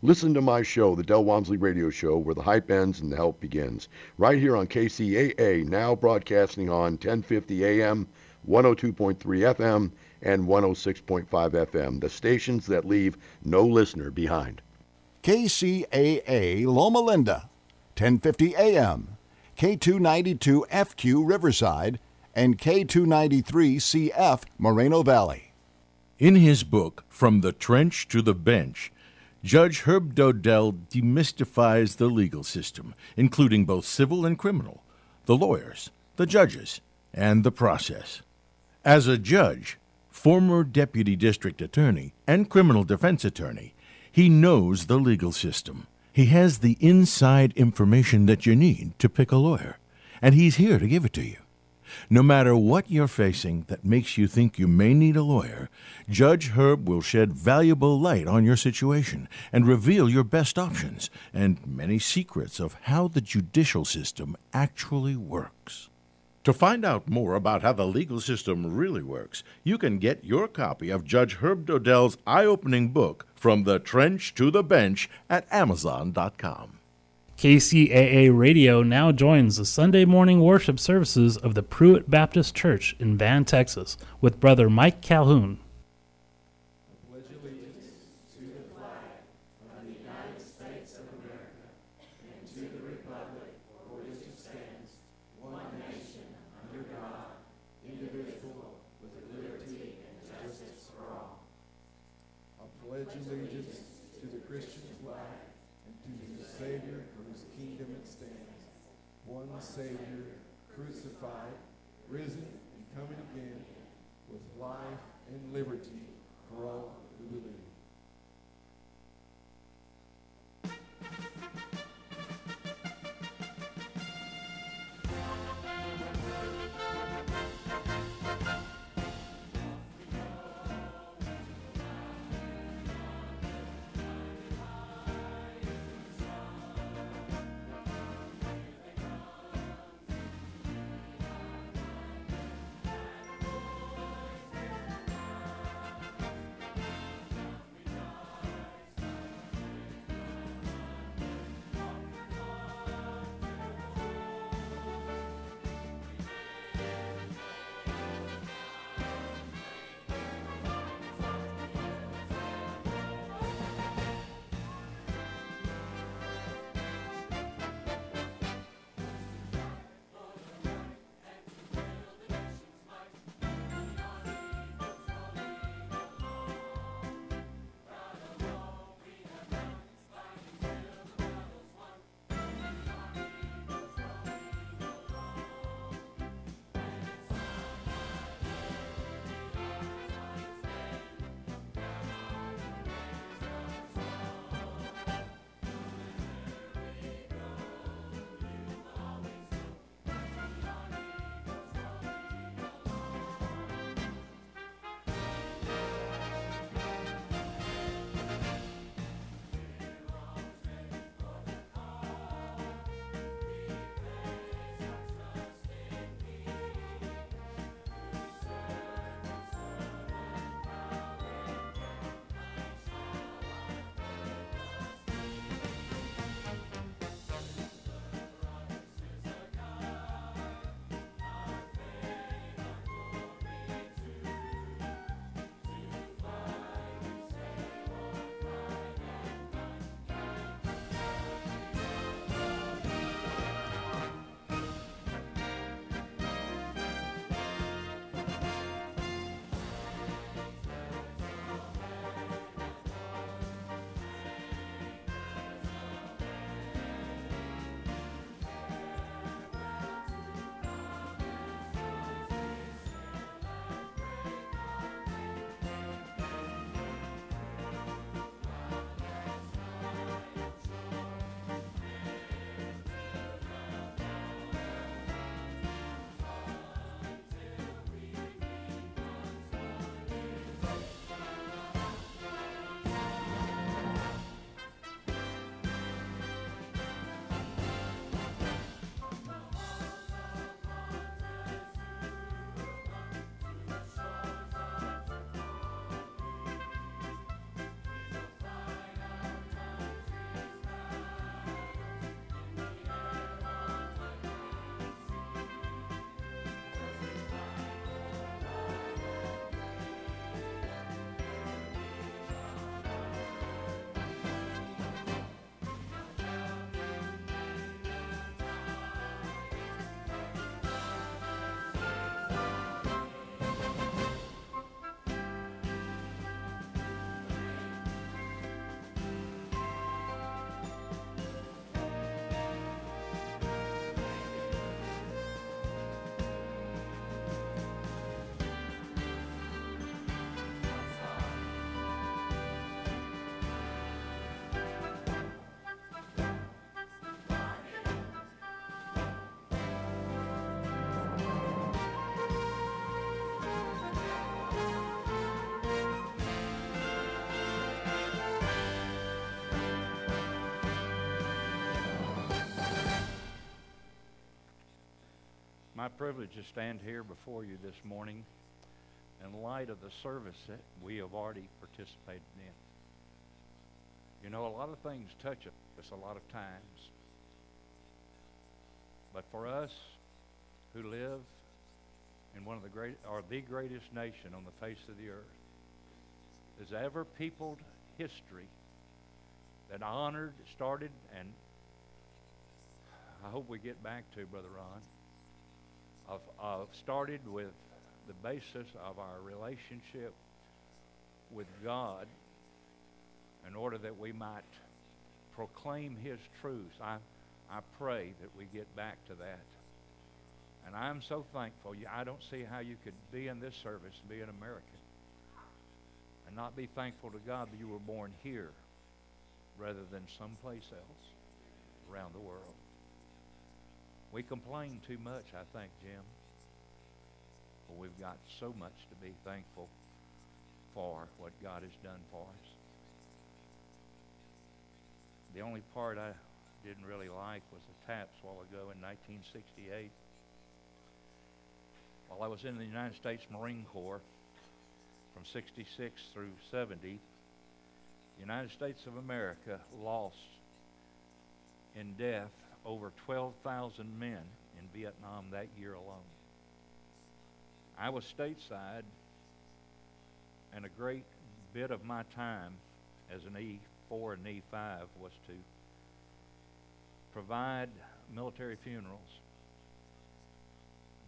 Listen to my show, The Del Walmsley Radio Show, where the hype ends and the help begins. Right here on KCAA, now broadcasting on 1050 AM, 102.3 FM, and 106.5 FM, the stations that leave no listener behind. KCAA Loma Linda, 1050 AM, K292 FQ Riverside, and K293 CF Moreno Valley. In his book, From the Trench to the Bench, Judge Herb Dodell demystifies the legal system, including both civil and criminal, the lawyers, the judges, and the process. As a judge, former deputy district attorney, and criminal defense attorney, he knows the legal system. He has the inside information that you need to pick a lawyer, and he's here to give it to you. No matter what you're facing that makes you think you may need a lawyer, Judge Herb will shed valuable light on your situation and reveal your best options and many secrets of how the judicial system actually works. To find out more about how the legal system really works, you can get your copy of Judge Herb Dodell's eye opening book, From the Trench to the Bench, at Amazon.com. KCAA Radio now joins the Sunday morning worship services of the Pruitt Baptist Church in Van, Texas, with Brother Mike Calhoun. I pledge allegiance to the Christian flag and to the Savior for whose kingdom it stands, one Savior, crucified, risen, and coming again, with life and liberty privilege to stand here before you this morning in light of the service that we have already participated in. You know, a lot of things touch us a lot of times. But for us who live in one of the great or the greatest nation on the face of the earth, has ever peopled history that honored, started, and I hope we get back to, Brother Ron, of, of started with the basis of our relationship with God in order that we might proclaim His truths. I, I pray that we get back to that. And I'm so thankful. I don't see how you could be in this service and be an American and not be thankful to God that you were born here rather than someplace else around the world. We complain too much, I think, Jim. But we've got so much to be thankful for what God has done for us. The only part I didn't really like was the taps while ago in 1968. While I was in the United States Marine Corps from 66 through 70, the United States of America lost in death over 12,000 men in Vietnam that year alone. I was stateside, and a great bit of my time as an E4 and E5 was to provide military funerals.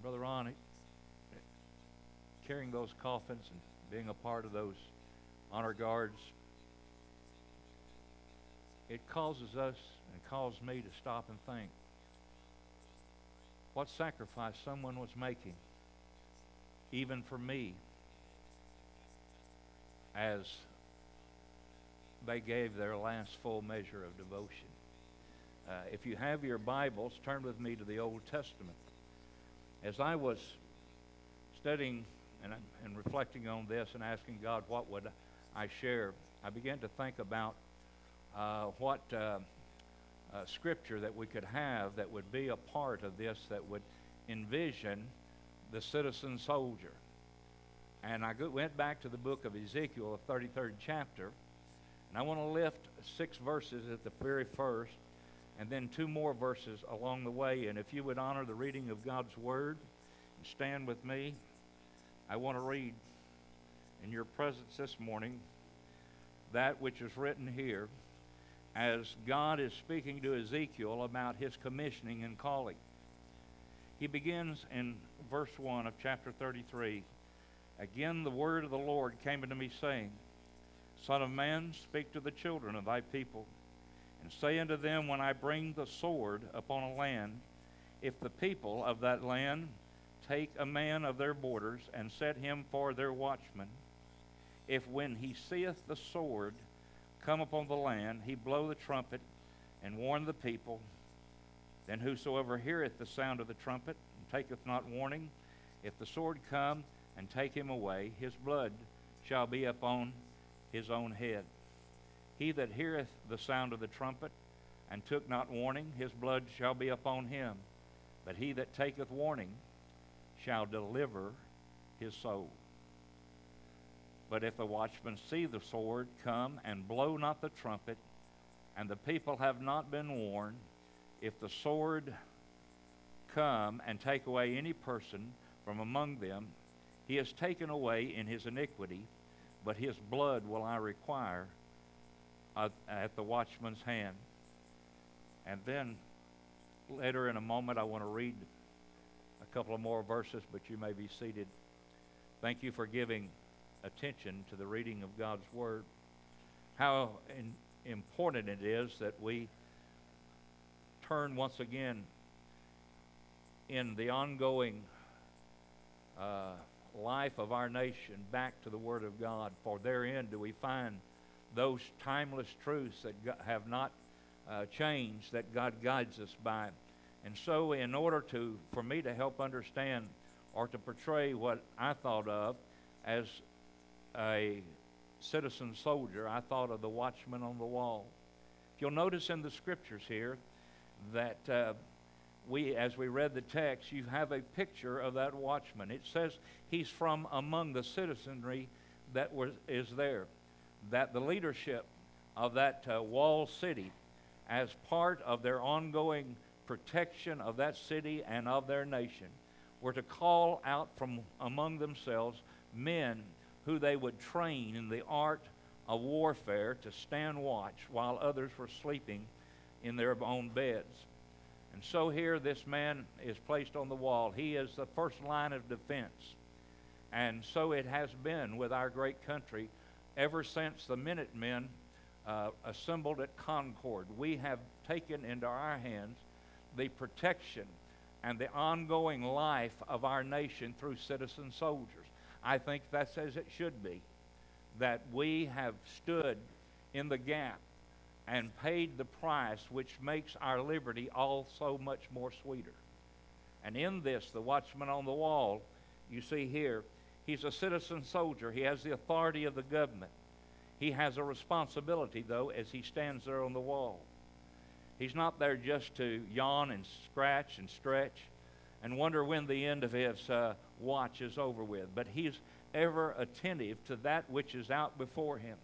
Brother Ronnie, carrying those coffins and being a part of those honor guards, it causes us and caused me to stop and think what sacrifice someone was making, even for me, as they gave their last full measure of devotion. Uh, if you have your Bibles, turn with me to the Old Testament. As I was studying and, and reflecting on this and asking God what would I share, I began to think about what uh, uh, scripture that we could have that would be a part of this that would envision the citizen soldier. And I went back to the book of Ezekiel, the 33rd chapter, and I want to lift six verses at the very first, and then two more verses along the way. And if you would honor the reading of God's word and stand with me, I want to read in your presence this morning that which is written here as God is speaking to Ezekiel about his commissioning and calling. He begins in verse 1 of chapter 33. Again, the word of the Lord came unto me, saying, Son of man, speak to the children of thy people, and say unto them, When I bring the sword upon a land, if the people of that land take a man of their borders and set him for their watchman, if when he seeth the sword come upon the land, he blow the trumpet and warn the people, then whosoever heareth the sound of the trumpet and taketh not warning, if the sword come and take him away, his blood shall be upon his own head. He that heareth the sound of the trumpet and took not warning, his blood shall be upon him. But he that taketh warning shall deliver his soul. But if the watchman see the sword come and blow not the trumpet, and the people have not been warned, if the sword come and take away any person from among them, he is taken away in his iniquity, but his blood will I require uh, at the watchman's hand. And then later in a moment, I want to read a couple of more verses, but you may be seated. Thank you for giving attention to the reading of God's Word. How in, important it is that we turn once again in the ongoing uh, life of our nation back to the Word of God, for therein do we find those timeless truths that have not uh, changed, that God guides us by. And so, in order to for me to help understand or to portray what I thought of as a citizen soldier, I thought of the watchman on the wall. If you'll notice in the scriptures here that uh, we, as we read the text, you have a picture of that watchman. It says he's from among the citizenry that was, is there. That the leadership of that uh, wall city, as part of their ongoing protection of that city and of their nation, were to call out from among themselves men who they would train in the art of warfare to stand watch while others were sleeping in their own beds. And so here this man is placed on the wall. He is the first line of defense. And so it has been with our great country ever since the Minutemen uh, assembled at Concord. We have taken into our hands the protection and the ongoing life of our nation through citizen soldiers. I think that's as it should be. That we have stood in the gap and paid the price which makes our liberty all so much more sweeter. And in this, the watchman on the wall, you see here, he's a citizen soldier. He has the authority of the government. He has a responsibility, though, as he stands there on the wall. He's not there just to yawn and scratch and stretch and wonder when the end of his uh, watch is over with, but he's ever attentive to that which is out before him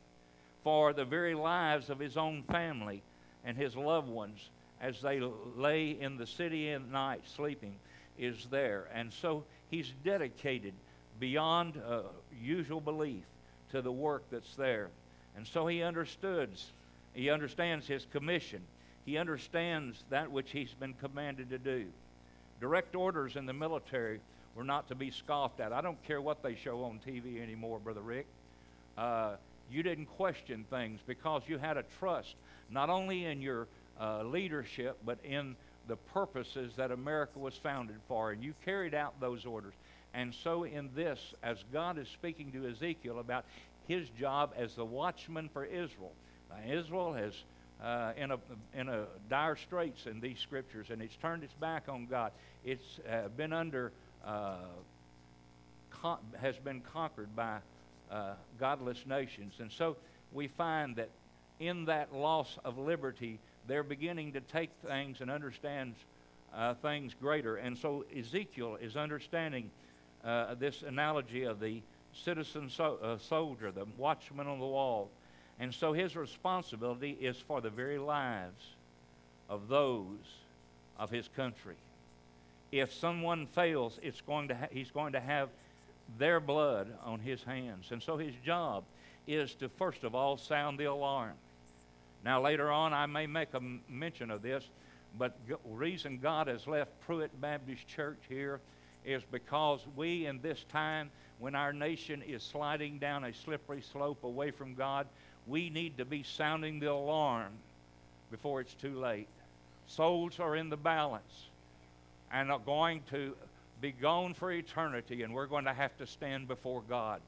for the very lives of his own family and his loved ones as they lay in the city at night sleeping is there. And so he's dedicated beyond uh, usual belief to the work that's there. And so he understands, he understands his commission. He understands that which he's been commanded to do. Direct orders in the military were not to be scoffed at. I don't care what they show on TV anymore, Brother Rick. Uh, you didn't question things because you had a trust not only in your uh, leadership but in the purposes that America was founded for, and you carried out those orders. And so, in this, as God is speaking to Ezekiel about his job as the watchman for Israel, now, Israel has uh, in a in a dire straits in these scriptures, and it's turned its back on God. It's uh, been under con- has been conquered by uh, godless nations. And so we find that in that loss of liberty, they're beginning to take things and understand uh, things greater. And so Ezekiel is understanding uh, this analogy of the citizen so, uh, soldier, the watchman on the wall. And so his responsibility is for the very lives of those of his country. If someone fails, it's going to ha- he's going to have their blood on his hands. And so his job is to, first of all, sound the alarm. Now, later on, I may make a mention of this, but the reason God has left Pruitt Baptist Church here is because we, in this time when our nation is sliding down a slippery slope away from God, we need to be sounding the alarm before it's too late. Souls are in the balance and are going to be gone for eternity, and we're going to have to stand before God.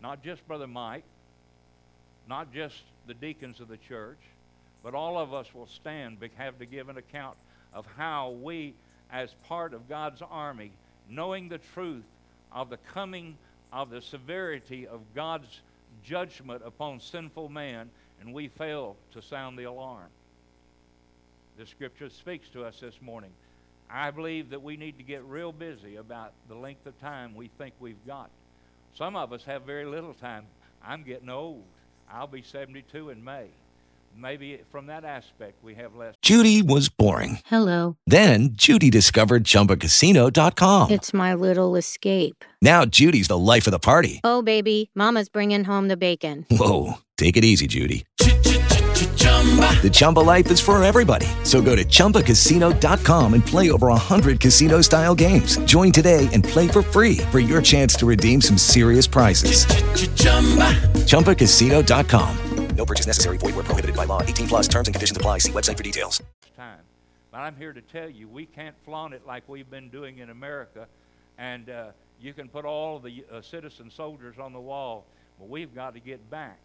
Not just Brother Mike, not just the deacons of the church, but all of us will stand, have to give an account of how we, as part of God's army, knowing the truth of the coming of the severity of God's judgment upon sinful man, and we fail to sound the alarm. The scripture speaks to us this morning. I believe that we need to get real busy about the length of time we think we've got. Some of us have very little time. I'm getting old. I'll be 72 in May. Maybe from that aspect we have less. Judy was boring. Hello. Then Judy discovered ChumbaCasino.com. It's my little escape. Now Judy's the life of the party. Oh, baby, Mama's bringing home the bacon. Whoa, take it easy, Judy. The Chumba life is for everybody. So go to ChumbaCasino.com and play over 100 casino style games. Join today and play for free for your chance to redeem some serious prizes. ChumbaCasino.com. No purchase necessary. Void where prohibited by law. 18 plus terms and conditions apply. See website for details. time. But I'm here to tell you, we can't flaunt it like we've been doing in America. And uh, you can put all the uh, citizen soldiers on the wall, but we've got to get back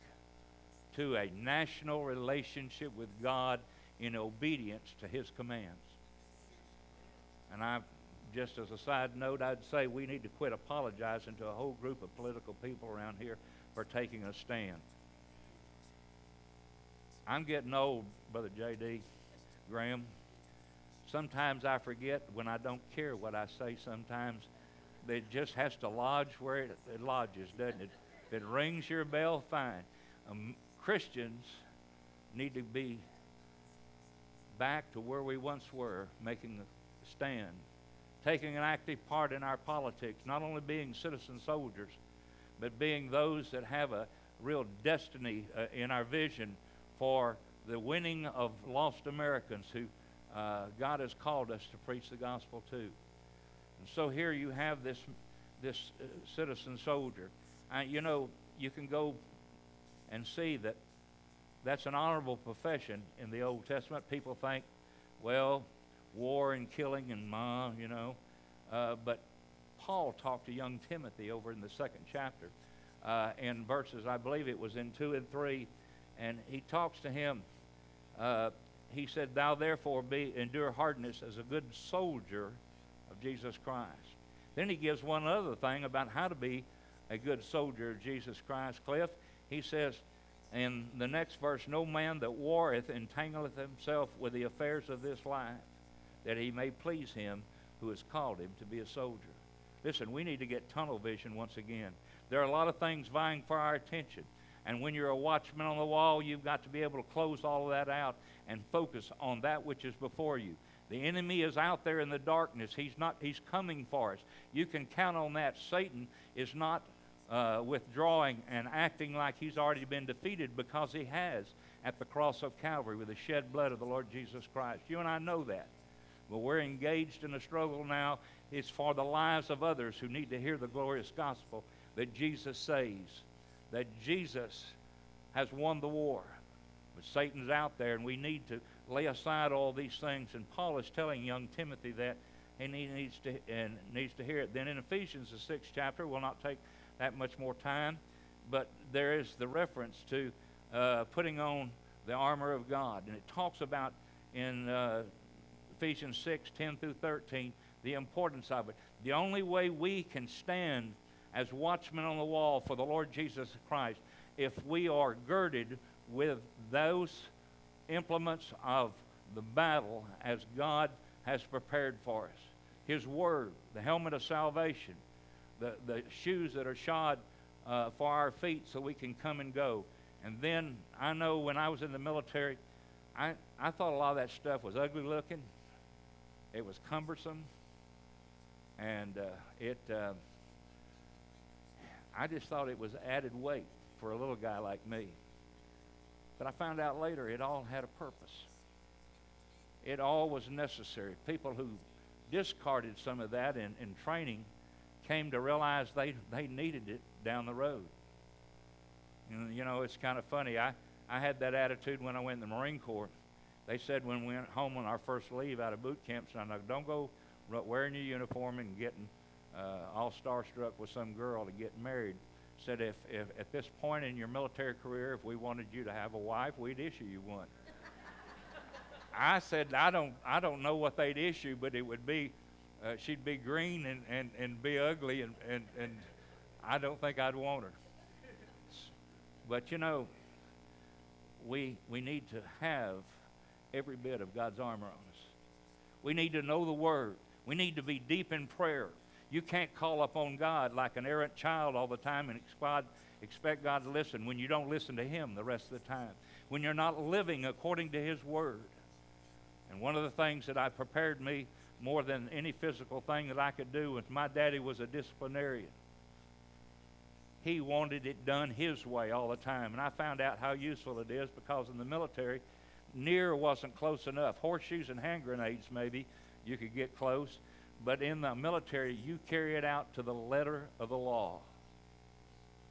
to a national relationship with God in obedience to His commands. And I, just as a side note, I'd say we need to quit apologizing to a whole group of political people around here for taking a stand. I'm getting old, Brother J.D. Graham. sometimes I forget when I don't care what I say sometimes. It just has to lodge where it, it lodges, doesn't it? If it rings your bell, fine. Um, Christians need to be back to where we once were, making a stand, taking an active part in our politics, not only being citizen soldiers, but being those that have a real destiny uh, in our vision for the winning of lost Americans who uh, God has called us to preach the gospel to. And so here you have this this uh, citizen soldier. Uh, you know, you can go and see that that's an honorable profession in the Old Testament. People think, well, war and killing and ma, you know. Uh, but Paul talked to young Timothy over in the second chapter uh, in verses, I believe it was in 2 and 3, and he talks to him. Uh, he said, Thou therefore be endure hardness as a good soldier of Jesus Christ. Then he gives one other thing about how to be a good soldier of Jesus Christ. Cliff, he says in the next verse, No man that warreth entangleth himself with the affairs of this life, that he may please him who has called him to be a soldier. Listen, we need to get tunnel vision once again. There are a lot of things vying for our attention. And when you're a watchman on the wall, you've got to be able to close all of that out and focus on that which is before you. The enemy is out there in the darkness. He's not he's coming for us. You can count on that. Satan is not uh, withdrawing and acting like he's already been defeated because he has at the cross of Calvary with the shed blood of the Lord Jesus Christ. You and I know that. But we're engaged in a struggle now. It's for the lives of others who need to hear the glorious gospel that Jesus saves, that Jesus has won the war. But Satan's out there, and we need to lay aside all these things. And Paul is telling young Timothy that, and he needs to and needs to hear it. Then in Ephesians, the sixth chapter, we'll not take that much more time, but there is the reference to uh, putting on the armor of God, and it talks about in uh, Ephesians 6, 10 through 13, the importance of it. The only way we can stand as watchmen on the wall for the Lord Jesus Christ if we are girded with those implements of the battle as God has prepared for us. His Word, the helmet of salvation, the, the shoes that are shod uh, for our feet so we can come and go. And then I know when I was in the military, I, I thought a lot of that stuff was ugly looking. It was cumbersome. And uh, it, uh, I just thought it was added weight for a little guy like me. But I found out later it all had a purpose. It all was necessary. People who discarded some of that in, in training came to realize they, they needed it down the road. And, you know, it's kind of funny. I, I had that attitude when I went in the Marine Corps. They said when we went home on our first leave out of boot camps, and I don't go wearing your uniform and getting uh, all starstruck with some girl to get married. Said if, if at this point in your military career, if we wanted you to have a wife, we'd issue you one. I said I don't I don't know what they'd issue, but it would be uh, she'd be green and, and, and be ugly, and, and, and I don't think I'd want her. But you know, we, we need to have every bit of God's armor on us. We need to know the Word. We need to be deep in prayer. You can't call upon God like an errant child all the time and expect God to listen when you don't listen to Him the rest of the time, when you're not living according to His Word. And one of the things that I prepared me more than any physical thing that I could do was my daddy was a disciplinarian. He wanted it done his way all the time. And I found out how useful it is because in the military, near wasn't close enough. Horseshoes and hand grenades, maybe, you could get close. But in the military, you carry it out to the letter of the law.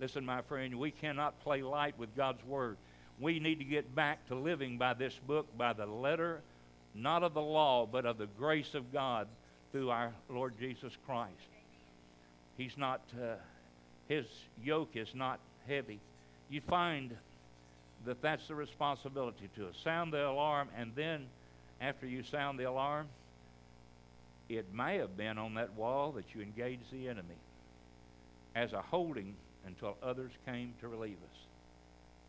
Listen, my friend, we cannot play light with God's Word. We need to get back to living by this book, by the letter not of the law, but of the grace of God through our Lord Jesus Christ. He's not, uh, his yoke is not heavy. You find that that's the responsibility to us. Sound the alarm, and then after you sound the alarm, it may have been on that wall that you engaged the enemy as a holding until others came to relieve us.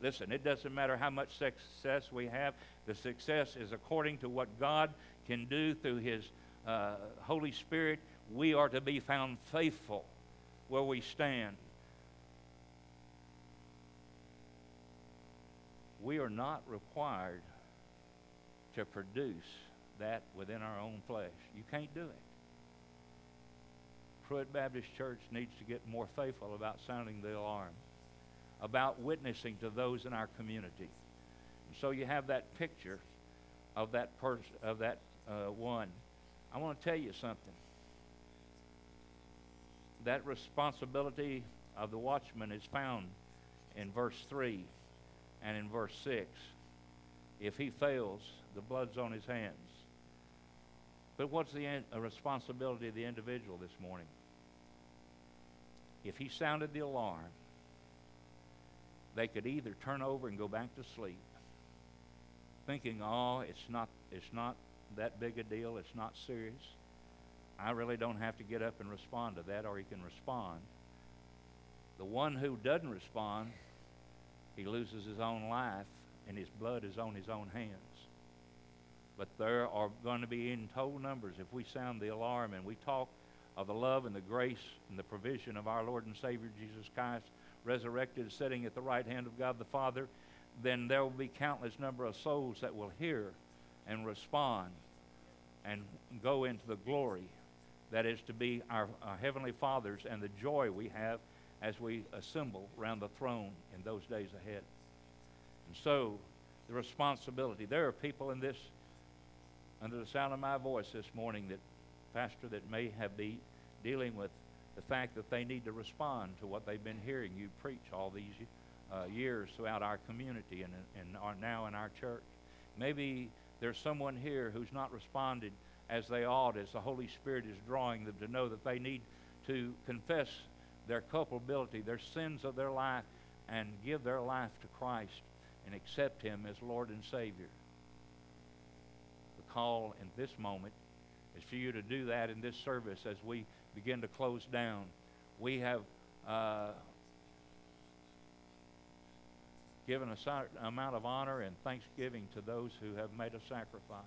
Listen, it doesn't matter how much success we have, the success is according to what God can do through His uh, Holy Spirit. We are to be found faithful where we stand. We are not required to produce that within our own flesh. You can't do it. Pruitt Baptist Church needs to get more faithful about sounding the alarm, about witnessing to those in our community. And so you have that picture of that person, of that uh, one. I want to tell you something. That responsibility of the watchman is found in verse 3 and in verse 6. If he fails, the blood's on his hands. But what's the in, responsibility of the individual this morning? If he sounded the alarm, they could either turn over and go back to sleep, thinking, "Oh, it's not, it's not that big a deal. It's not serious. I really don't have to get up and respond to that, or he can respond." The one who doesn't respond, he loses his own life, and his blood is on his own hands. But there are going to be in total numbers if we sound the alarm and we talk of the love and the grace and the provision of our Lord and Savior Jesus Christ, resurrected, sitting at the right hand of God the Father, then there will be countless number of souls that will hear and respond and go into the glory that is to be our, our Heavenly Father's and the joy we have as we assemble around the throne in those days ahead. And so, the responsibility. There are people in this, under the sound of my voice this morning, that pastor that may have be dealing with the fact that they need to respond to what they've been hearing you preach all these uh, years throughout our community and, and are now in our church. Maybe there's someone here who's not responded as they ought, as the Holy Spirit is drawing them to know that they need to confess their culpability, their sins of their life, and give their life to Christ and accept Him as Lord and Savior. The call in this moment is for you to do that in this service as we begin to close down. We have uh, given a certain amount of honor and thanksgiving to those who have made a sacrifice.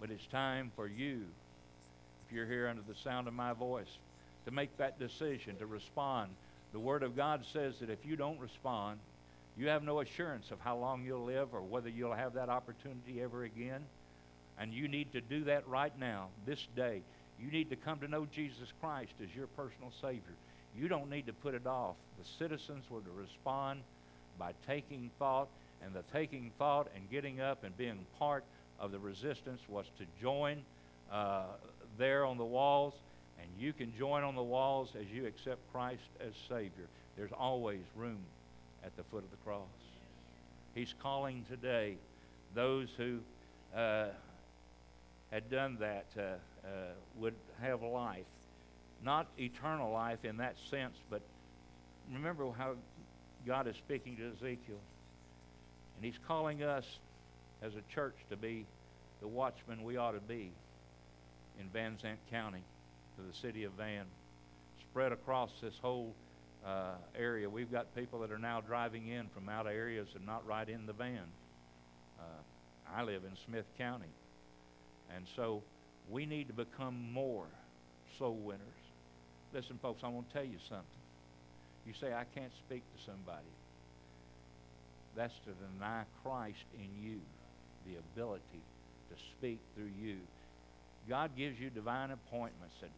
But it's time for you, if you're here under the sound of my voice, to make that decision, to respond. The Word of God says that if you don't respond, you have no assurance of how long you'll live or whether you'll have that opportunity ever again. And you need to do that right now, this day. You need to come to know Jesus Christ as your personal Savior. You don't need to put it off. The citizens were to respond by taking thought, and the taking thought and getting up and being part of the resistance was to join uh, there on the walls, and you can join on the walls as you accept Christ as Savior. There's always room at the foot of the cross. He's calling today those who uh, had done that uh, uh, would have life. Not eternal life in that sense, but remember how God is speaking to Ezekiel. And he's calling us as a church to be the watchmen we ought to be in Van Zandt County, to the city of Van. Spread across this whole uh, area. We've got people that are now driving in from out of areas and not right in the van. Uh, I live in Smith County. And so we need to become more soul winners. Listen, folks, I want to tell you something. You say, I can't speak to somebody. That's to deny Christ in you the ability to speak through you. God gives you divine appointments, and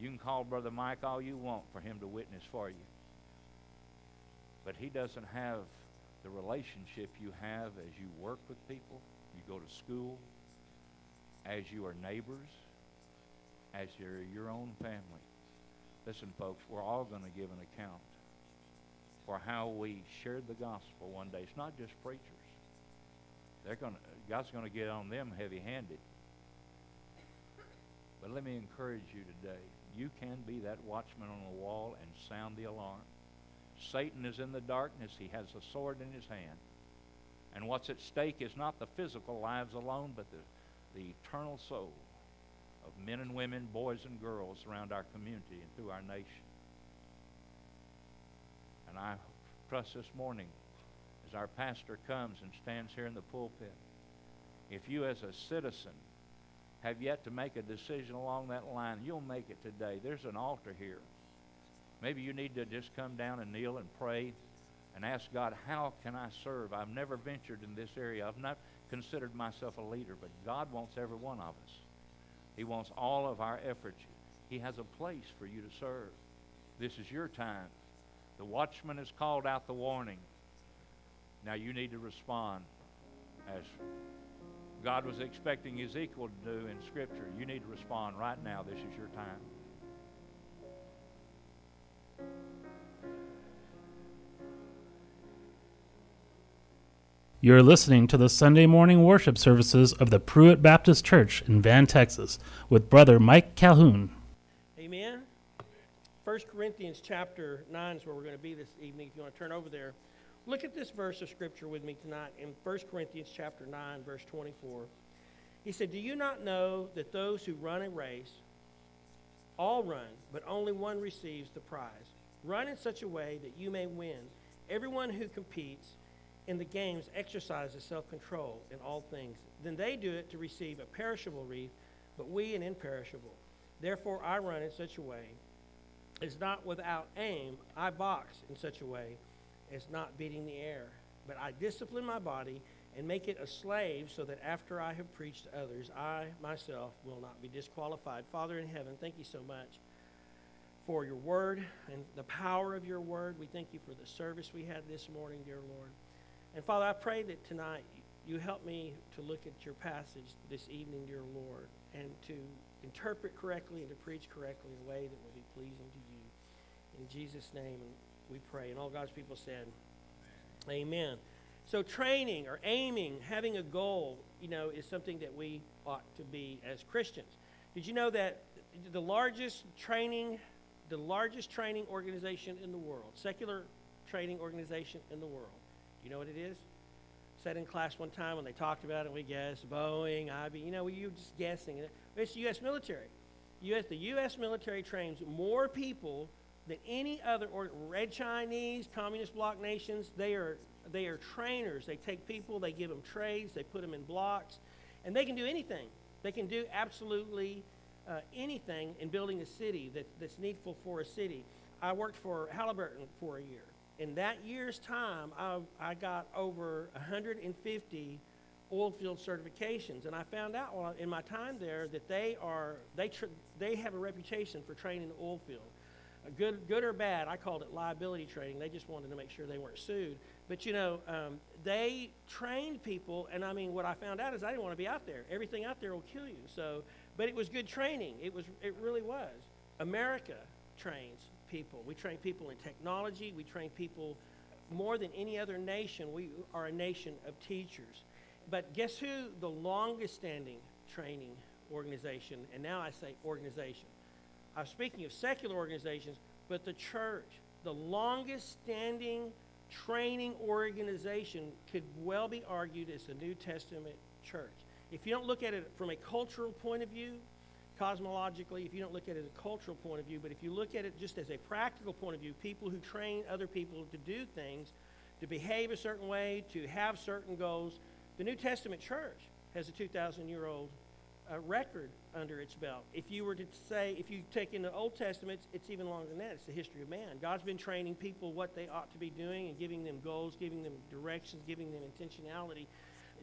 you can call Brother Mike all you want for him to witness for you. But he doesn't have the relationship you have as you work with people, you go to school, as you are neighbors, as you're your own family. Listen, folks, we're all going to give an account for how we shared the gospel one day. It's not just preachers. They're going to, God's going to get on them heavy-handed. But let me encourage you today. You can be that watchman on the wall and sound the alarm. Satan is in the darkness. He has a sword in his hand. And what's at stake is not the physical lives alone, but the the eternal soul of men and women, boys and girls around our community and through our nation. And I trust this morning as our pastor comes and stands here in the pulpit, if you as a citizen have yet to make a decision along that line, you'll make it today. There's an altar here. Maybe you need to just come down and kneel and pray and ask God, how can I serve? I've never ventured in this area. I've not considered myself a leader, but God wants every one of us. He wants all of our efforts. He has a place for you to serve. This is your time. The watchman has called out the warning. Now you need to respond as God was expecting Ezekiel to do in Scripture. You need to respond right now. This is your time. You're listening to the Sunday morning worship services of the Pruitt Baptist Church in Van, Texas, with Brother Mike Calhoun. Amen. 1 Corinthians chapter 9 is where we're going to be this evening. If you want to turn over there, look at this verse of Scripture with me tonight in 1 Corinthians chapter 9, verse 24. He said, Do you not know that those who run a race all run, but only one receives the prize? Run in such a way that you may win. Everyone who competes in the games exercises self control in all things. Then they do it to receive a perishable wreath, but we an imperishable. Therefore I run in such a way as not without aim. I box in such a way as not beating the air. But I discipline my body and make it a slave so that after I have preached to others, I myself will not be disqualified. Father in heaven, thank you so much for your word and the power of your word. We thank you for the service we had this morning, dear Lord. And Father, I pray that tonight you help me to look at your passage this evening, dear Lord, and to interpret correctly and to preach correctly in a way that will be pleasing to you. In Jesus' name we pray. And all God's people said, Amen. So training or aiming, having a goal, you know, is something that we ought to be as Christians. Did you know that the largest training, the largest training organization in the world, secular training organization in the world, you know what it is? Sat in class one time when they talked about it, we guessed Boeing, IBM. You know, we were just guessing. It's the U.S. military. U.S. The U.S. military trains more people than any other or red Chinese, communist bloc nations. They are they are trainers. They take people, they give them trades, they put them in blocks, and they can do anything. They can do absolutely uh, anything in building a city that, that's needful for a city. I worked for Halliburton for a year in that year's time, I, I got over 150 oil field certifications, and I found out while in my time there that they are they tr- they have a reputation for training the oil field. Uh, good, good or bad, I called it liability training. They just wanted to make sure they weren't sued. But you know, um, they trained people, and I mean, what I found out is I didn't want to be out there. Everything out there will kill you. So, but it was good training. It was, it really was. America trains people. We train people in technology. We train people more than any other nation. We are a nation of teachers. But guess who the longest standing training organization, and now I say organization. I'm speaking of secular organizations, but the church, the longest standing training organization could well be argued as the New Testament church. If you don't look at it from a cultural point of view, cosmologically, if you don't look at it as a cultural point of view, but if you look at it just as a practical point of view, people who train other people to do things, to behave a certain way, to have certain goals, the New Testament church has a 2,000 year old uh, record under its belt. If you were to say, if you take in the Old Testament, it's even longer than that. It's the history of man. God's been training people what they ought to be doing and giving them goals, giving them directions, giving them intentionality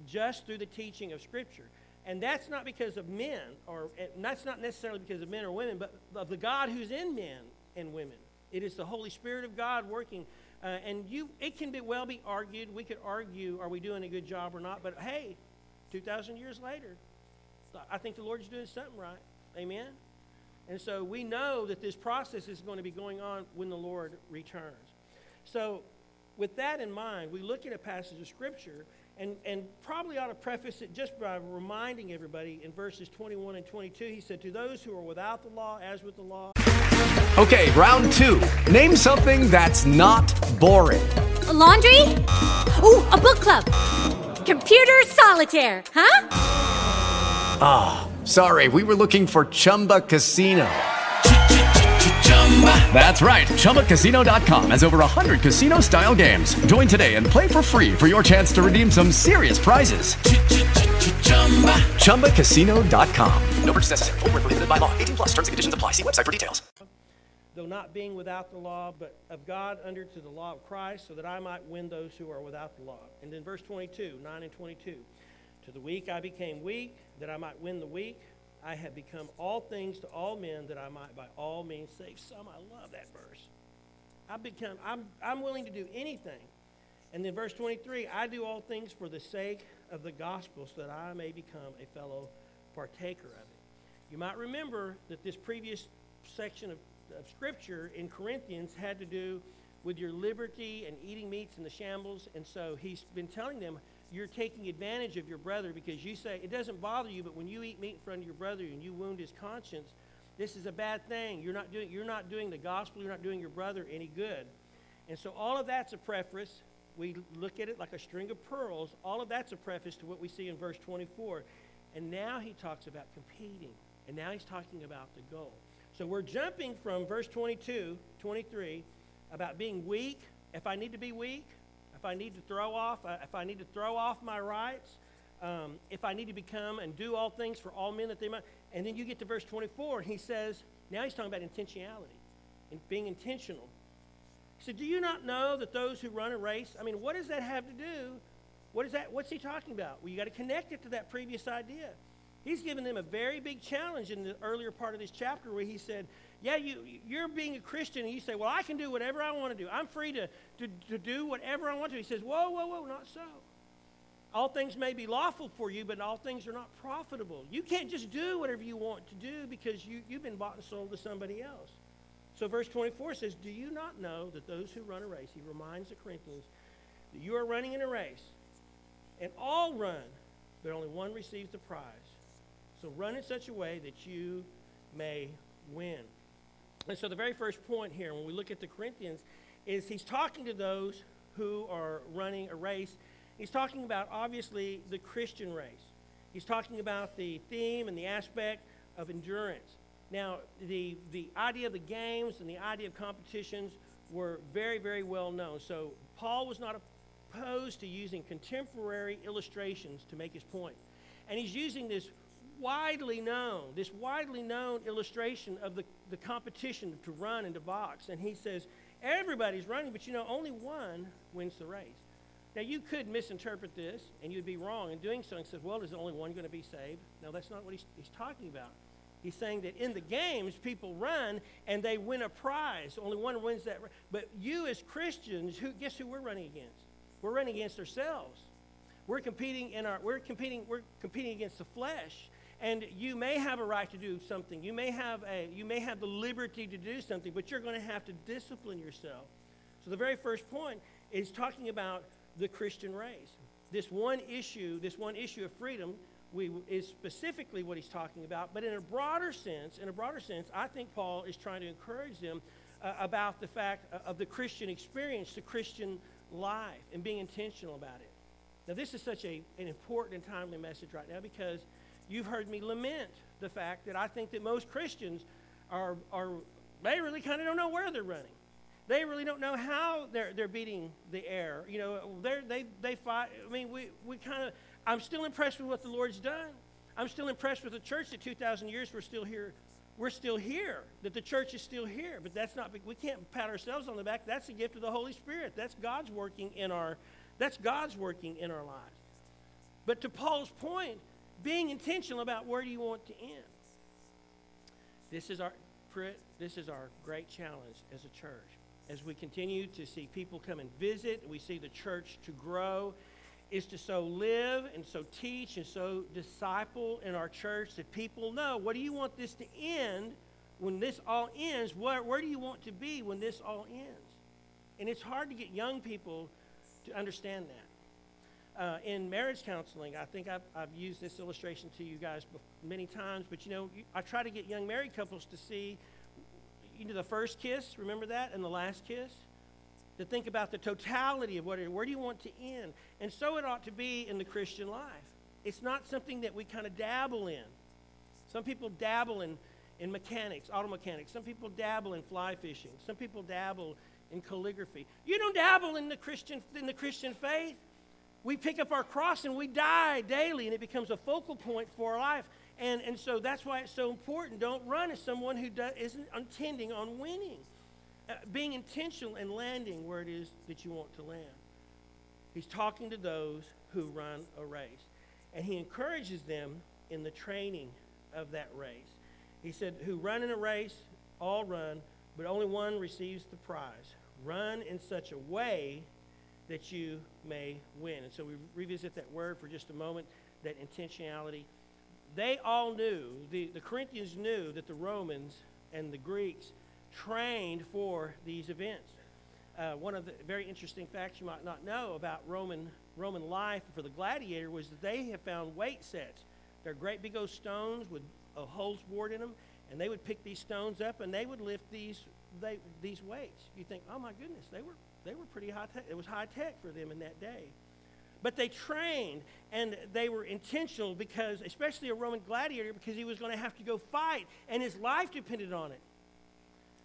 just through the teaching of Scripture. And that's not because of men, or that's not necessarily because of men or women, but of the God who's in men and women. It is the Holy Spirit of God working. Uh, and you, it can be well be argued. We could argue, are we doing a good job or not? But hey, 2,000 years later, I think the Lord's doing something right. Amen? And so we know that this process is going to be going on when the Lord returns. So, with that in mind, we look at a passage of Scripture and, and probably ought to preface it just by reminding everybody in verses 21 and 22, he said, To those who are without the law, as with the law. Okay, round two. Name something that's not boring. A laundry? Ooh, a book club. Computer solitaire, huh? Ah, oh, sorry, we were looking for Chumba Casino. That's right. ChumbaCasino.com has over 100 casino style games. Join today and play for free for your chance to redeem some serious prizes. ChumbaCasino.com. No purchase necessary. Where prohibited by law. 18 plus terms and conditions apply. See website for details. though not being without the law, but of God under to the law of Christ, so that I might win those who are without the law. And then verse 22, 9 and 22. To the weak I became weak, that I might win the weak. I have become all things to all men, that I might by all means save some. I love that verse. I become, I'm, I'm willing to do anything. And then verse 23, I do all things for the sake of the gospel, so that I may become a fellow partaker of it. You might remember that this previous section of, of Scripture in Corinthians had to do with your liberty and eating meats in the shambles. And so he's been telling them, you're taking advantage of your brother because you say, it doesn't bother you, but when you eat meat in front of your brother and you wound his conscience, this is a bad thing. You're not doing, you're not doing the gospel, you're not doing your brother any good. And so all of that's a preface. We look at it like a string of pearls. All of that's a preface to what we see in verse 24. And now he talks about competing. And now he's talking about the goal. So we're jumping from verse 22, 23, about being weak. If I need to be weak, if I need to throw off, uh, if I need to throw off my rights, um, if I need to become and do all things for all men that they might. And then you get to verse 24, and he says, now he's talking about intentionality and being intentional. He said, Do you not know that those who run a race, I mean, what does that have to do? What is that? What's he talking about? Well, you got to connect it to that previous idea. He's given them a very big challenge in the earlier part of this chapter where he said, Yeah, you, you're being a Christian, and you say, Well, I can do whatever I want to do. I'm free to, to, to do whatever I want to. He says, Whoa, whoa, whoa, not so. All things may be lawful for you, but all things are not profitable. You can't just do whatever you want to do because you, you've been bought and sold to somebody else. So, verse 24 says, Do you not know that those who run a race, he reminds the Corinthians, that you are running in a race, and all run, but only one receives the prize. So, run in such a way that you may win. And so, the very first point here, when we look at the Corinthians, is he's talking to those who are running a race. He's talking about, obviously, the Christian race. He's talking about the theme and the aspect of endurance. Now, the, the idea of the games and the idea of competitions were very, very well known. So, Paul was not opposed to using contemporary illustrations to make his point. And he's using this widely known, this widely known illustration of the, the competition to run and to box. And he says, everybody's running, but you know, only one wins the race. Now, you could misinterpret this, and you'd be wrong in doing so and says, well, is only one going to be saved? No, that's not what he's, he's talking about. He's saying that in the games, people run and they win a prize. Only one wins that. But you, as Christians, who guess who we're running against? We're running against ourselves. We're competing in our. We're competing. We're competing against the flesh. And you may have a right to do something. You may have a. You may have the liberty to do something, but you're going to have to discipline yourself. So the very first point is talking about the Christian race. This one issue. This one issue of freedom we, is specifically what he's talking about. But in a broader sense, in a broader sense, I think Paul is trying to encourage them uh, about the fact of the Christian experience, the Christian life, and being intentional about it. Now, this is such a, an important and timely message right now because you've heard me lament the fact that I think that most Christians are, are they really kind of don't know where they're running. They really don't know how they're, they're beating the air. You know, they're, they, they fight. I mean, we, we kind of, I'm still impressed with what the Lord's done. I'm still impressed with the church that 2,000 years we're still here. We're still here, that the church is still here. But that's not, we can't pat ourselves on the back. That's the gift of the Holy Spirit. That's God's working in our, that's God's working in our lives. But to Paul's point, being intentional about where do you want to end. This is our, this is our great challenge as a church. As we continue to see people come and visit, we see the church to grow is to so live and so teach and so disciple in our church that people know what do you want this to end when this all ends? Where, where do you want to be when this all ends? And it's hard to get young people to understand that. Uh, in marriage counseling, I think I've, I've, used this illustration to you guys many times, but you know, I try to get young married couples to see you know, the first kiss, remember that, and the last kiss? to think about the totality of what where do you want to end? And so it ought to be in the Christian life. It's not something that we kind of dabble in. Some people dabble in, in mechanics, auto mechanics. Some people dabble in fly fishing. Some people dabble in calligraphy. You don't dabble in the Christian in the Christian faith. We pick up our cross and we die daily, and it becomes a focal point for our life. And, and so that's why it's so important. Don't run as someone who does, isn't intending on winning. Uh, being intentional and landing where it is that you want to land. He's talking to those who run a race. And he encourages them in the training of that race. He said, Who run in a race, all run, but only one receives the prize. Run in such a way that you may win. And so we revisit that word for just a moment, that intentionality. They all knew, the, the Corinthians knew that the Romans and the Greeks trained for these events. Uh, one of the very interesting facts you might not know about Roman, Roman life for the gladiator was that they have found weight sets. They're great big old stones with a holes bored in them, and they would pick these stones up and they would lift these, they, these weights. You think, oh my goodness, they were, they were pretty high tech. It was high tech for them in that day. But they trained and they were intentional because, especially a Roman gladiator, because he was going to have to go fight and his life depended on it.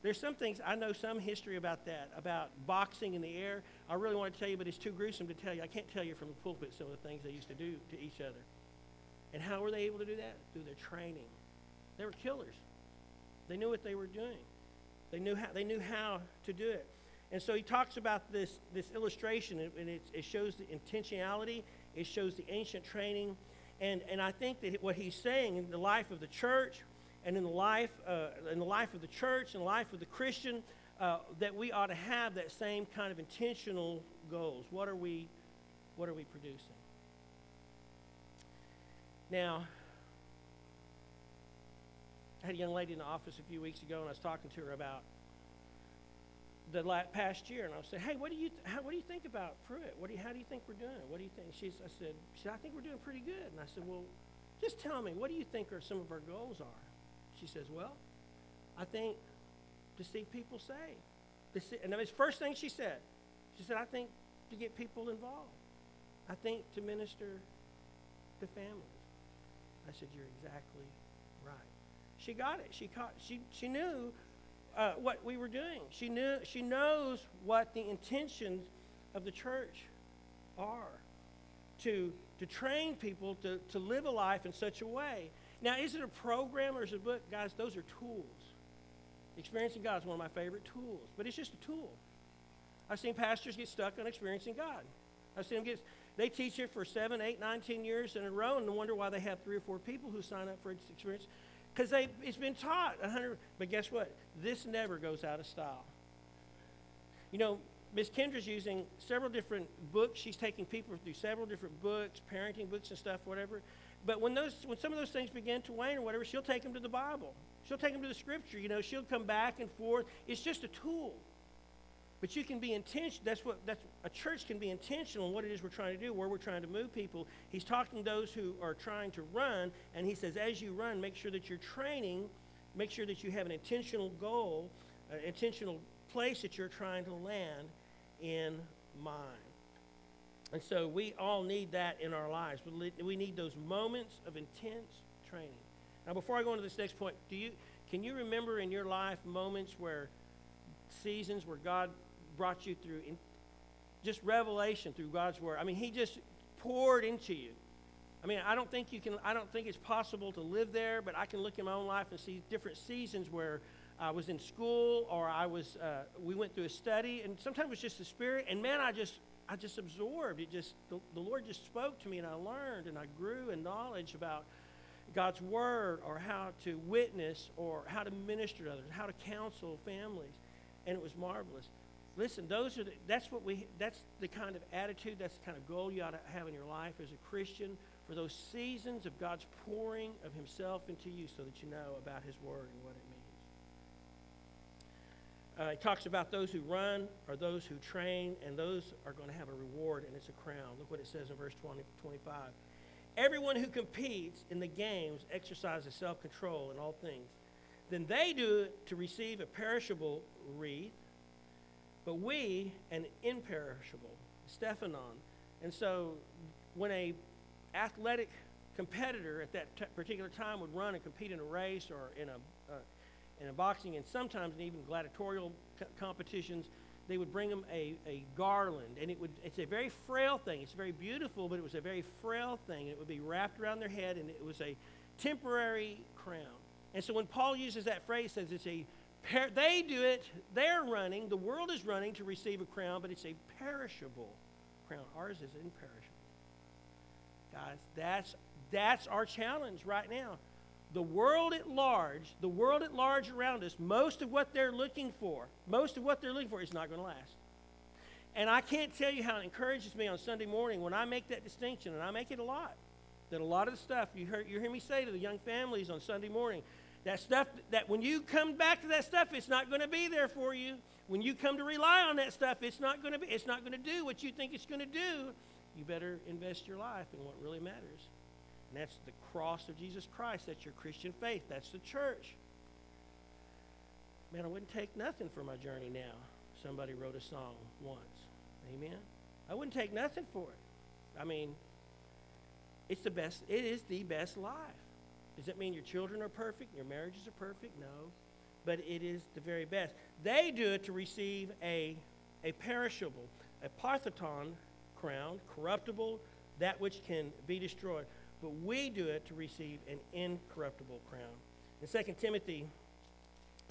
There's some things, I know some history about that, about boxing in the air. I really want to tell you, but it's too gruesome to tell you. I can't tell you from the pulpit some of the things they used to do to each other. And how were they able to do that? Through their training. They were killers. They knew what they were doing. They knew how, they knew how to do it. And so he talks about this, this illustration, and it, it shows the intentionality, it shows the ancient training. And, and I think that what he's saying in the life of the church, and in the life, uh, in the life of the church and the life of the Christian, uh, that we ought to have that same kind of intentional goals. What are we, what are we producing? Now, I had a young lady in the office a few weeks ago, and I was talking to her about the last past year, and I saying, "Hey, what do you th- how, what do you think about Pruitt? What do you, how do you think we're doing? What do you think?" She's, I said, she said, "I think we're doing pretty good." And I said, "Well, just tell me, what do you think are some of our goals are?" She says, Well, I think to see people saved. To see, and that was the first thing she said. She said, I think to get people involved. I think to minister to families. I said, You're exactly right. She got it. She caught she she knew uh, what we were doing. She knew she knows what the intentions of the church are to to train people to, to live a life in such a way now, is it a program or is it a book? Guys, those are tools. Experiencing God is one of my favorite tools, but it's just a tool. I've seen pastors get stuck on experiencing God. I've seen them get, they teach it for seven, eight, nine, ten years in a row and wonder why they have three or four people who sign up for experience. Because it's been taught a hundred, but guess what? This never goes out of style. You know, Miss Kendra's using several different books. She's taking people through several different books, parenting books and stuff, whatever. But when those when some of those things begin to wane or whatever, she'll take them to the Bible. She'll take them to the Scripture. You know, she'll come back and forth. It's just a tool. But you can be intentional. That's what that's a church can be intentional in what it is we're trying to do, where we're trying to move people. He's talking to those who are trying to run, and he says, as you run, make sure that you're training, make sure that you have an intentional goal, an intentional place that you're trying to land in mind. And so we all need that in our lives. We need those moments of intense training. Now, before I go into this next point, do you can you remember in your life moments where seasons where God brought you through just revelation through God's word? I mean, He just poured into you. I mean, I don't think you can. I don't think it's possible to live there, but I can look in my own life and see different seasons where I was in school or I was. Uh, we went through a study, and sometimes it was just the Spirit. And man, I just I just absorbed. It just the, the Lord just spoke to me, and I learned and I grew in knowledge about God's word, or how to witness, or how to minister to others, how to counsel families, and it was marvelous. Listen, those are the, that's what we that's the kind of attitude, that's the kind of goal you ought to have in your life as a Christian for those seasons of God's pouring of Himself into you, so that you know about His word and what it means. Uh, it talks about those who run or those who train, and those are going to have a reward, and it's a crown. Look what it says in verse 20, 25. Everyone who competes in the games exercises self control in all things. Then they do it to receive a perishable wreath, but we an imperishable, Stephanon. And so when a athletic competitor at that t- particular time would run and compete in a race or in a uh, in boxing, and sometimes in even gladiatorial co- competitions, they would bring them a, a garland, and it would it's a very frail thing. It's very beautiful, but it was a very frail thing. It would be wrapped around their head, and it was a temporary crown. And so when Paul uses that phrase, says it's a they do it, they're running, the world is running to receive a crown, but it's a perishable crown. Ours is imperishable. Guys, that's that's our challenge right now. The world at large, the world at large around us, most of what they're looking for, most of what they're looking for is not going to last. And I can't tell you how it encourages me on Sunday morning when I make that distinction, and I make it a lot. That a lot of the stuff you hear, you hear me say to the young families on Sunday morning, that stuff that when you come back to that stuff, it's not going to be there for you. When you come to rely on that stuff, it's not going to be. It's not going to do what you think it's going to do. You better invest your life in what really matters. And that's the cross of Jesus Christ. That's your Christian faith. That's the church. Man, I wouldn't take nothing for my journey now. Somebody wrote a song once. Amen. I wouldn't take nothing for it. I mean, it's the best, it is the best life. Does that mean your children are perfect? Your marriages are perfect? No. But it is the very best. They do it to receive a, a perishable, a partheton crown, corruptible, that which can be destroyed. But we do it to receive an incorruptible crown. In 2 Timothy,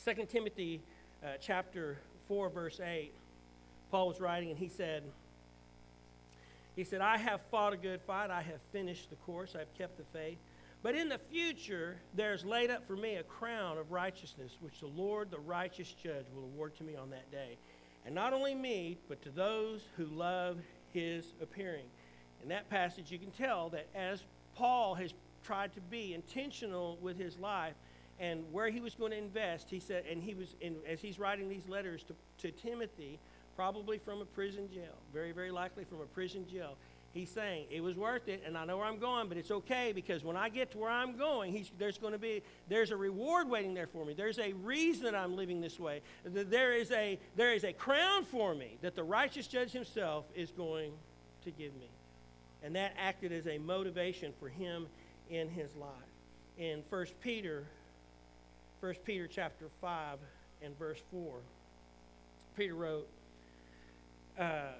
2 Timothy uh, chapter 4, verse 8, Paul was writing and he said, he said, I have fought a good fight. I have finished the course. I've kept the faith. But in the future, there's laid up for me a crown of righteousness, which the Lord, the righteous judge, will award to me on that day. And not only me, but to those who love his appearing. In that passage, you can tell that as Paul has tried to be intentional with his life and where he was going to invest, he said, and he was, in, as he's writing these letters to, to Timothy, probably from a prison jail, very, very likely from a prison jail. He's saying it was worth it, and I know where I'm going, but it's okay because when I get to where I'm going, there's going to be there's a reward waiting there for me. There's a reason that I'm living this way. There is a there is a crown for me that the righteous judge himself is going to give me, and that acted as a motivation for him in his life. In First Peter, First Peter chapter five and verse four, Peter wrote. Uh,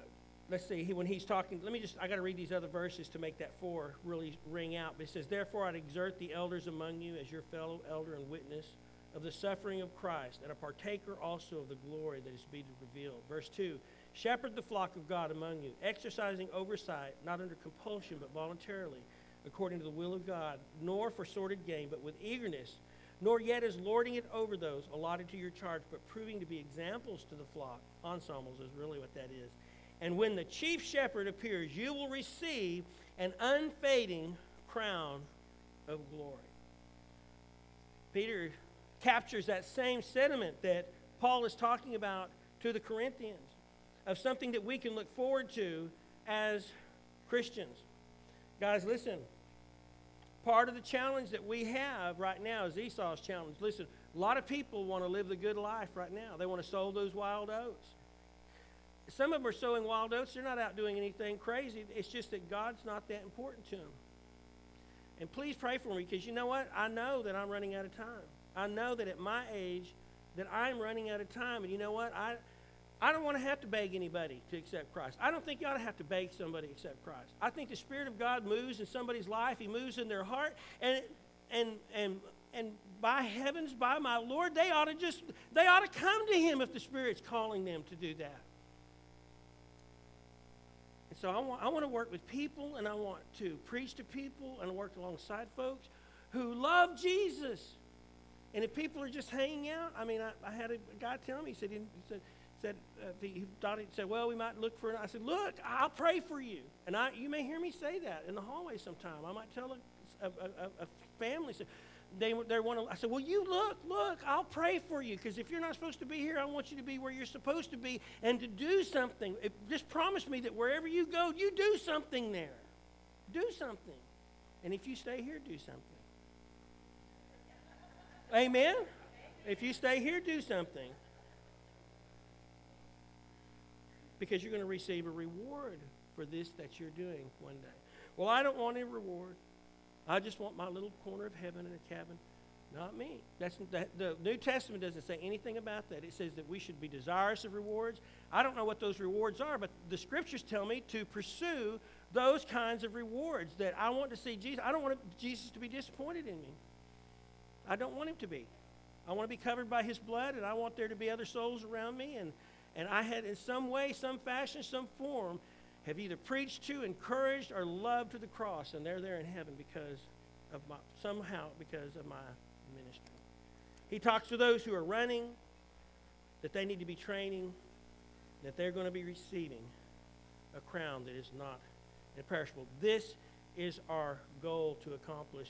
let's see, he, when he's talking, let me just, I got to read these other verses to make that four really ring out. But it says, Therefore I'd exert the elders among you as your fellow elder and witness of the suffering of Christ, and a partaker also of the glory that is to be revealed. Verse 2 Shepherd the flock of God among you, exercising oversight, not under compulsion, but voluntarily, according to the will of God, nor for sordid gain, but with eagerness, nor yet as lording it over those allotted to your charge, but proving to be examples to the flock. Ensembles is really what that is. And when the chief shepherd appears, you will receive an unfading crown of glory. Peter captures that same sentiment that Paul is talking about to the Corinthians of something that we can look forward to as Christians. Guys, listen. Part of the challenge that we have right now is Esau's challenge. Listen, a lot of people want to live the good life right now. They want to sow those wild oats. Some of them are sowing wild oats. They're not out doing anything crazy. It's just that God's not that important to them. And please pray for me because you know what? I know that I'm running out of time. I know that at my age that I'm running out of time. And you know what? I, I don't want to have to beg anybody to accept Christ. I don't think you ought to have to beg somebody to accept Christ. I think the Spirit of God moves in somebody's life. He moves in their heart. And, and, and, and by heavens, by my Lord, they ought to just, they ought to come to Him if the Spirit's calling them to do that. So I want, I want to work with people and I want to preach to people and work alongside folks who love Jesus. And if people are just hanging out, I mean, I, I had a guy tell me, he said, he said, said uh, he thought he said, well, we might look for it. I said, look, I'll pray for you. And I, you may hear me say that in the hallway sometime. I might tell a, a, a, a family, they, they want to, I said, well, you look, look, I'll pray for you because if you're not supposed to be here, I want you to be where you're supposed to be and to do something. It, just promise me that wherever you go, you do something there. Do something. And if you stay here, do something. Amen? If you stay here, do something. Because you're going to receive a reward for this that you're doing one day. Well, I don't want any reward. I just want my little corner of heaven in a cabin. Not me. That's that, the New Testament doesn't say anything about that. It says that we should be desirous of rewards. I don't know what those rewards are, but the scriptures tell me to pursue those kinds of rewards. That I want to see Jesus. I don't want Jesus to be disappointed in me. I don't want him to be. I want to be covered by his blood, and I want there to be other souls around me. And, and I had, in some way, some fashion, some form, have either preached to, encouraged, or loved to the cross, and they're there in heaven because of my, somehow because of my ministry. He talks to those who are running, that they need to be training, that they're going to be receiving a crown that is not imperishable. This is our goal to accomplish.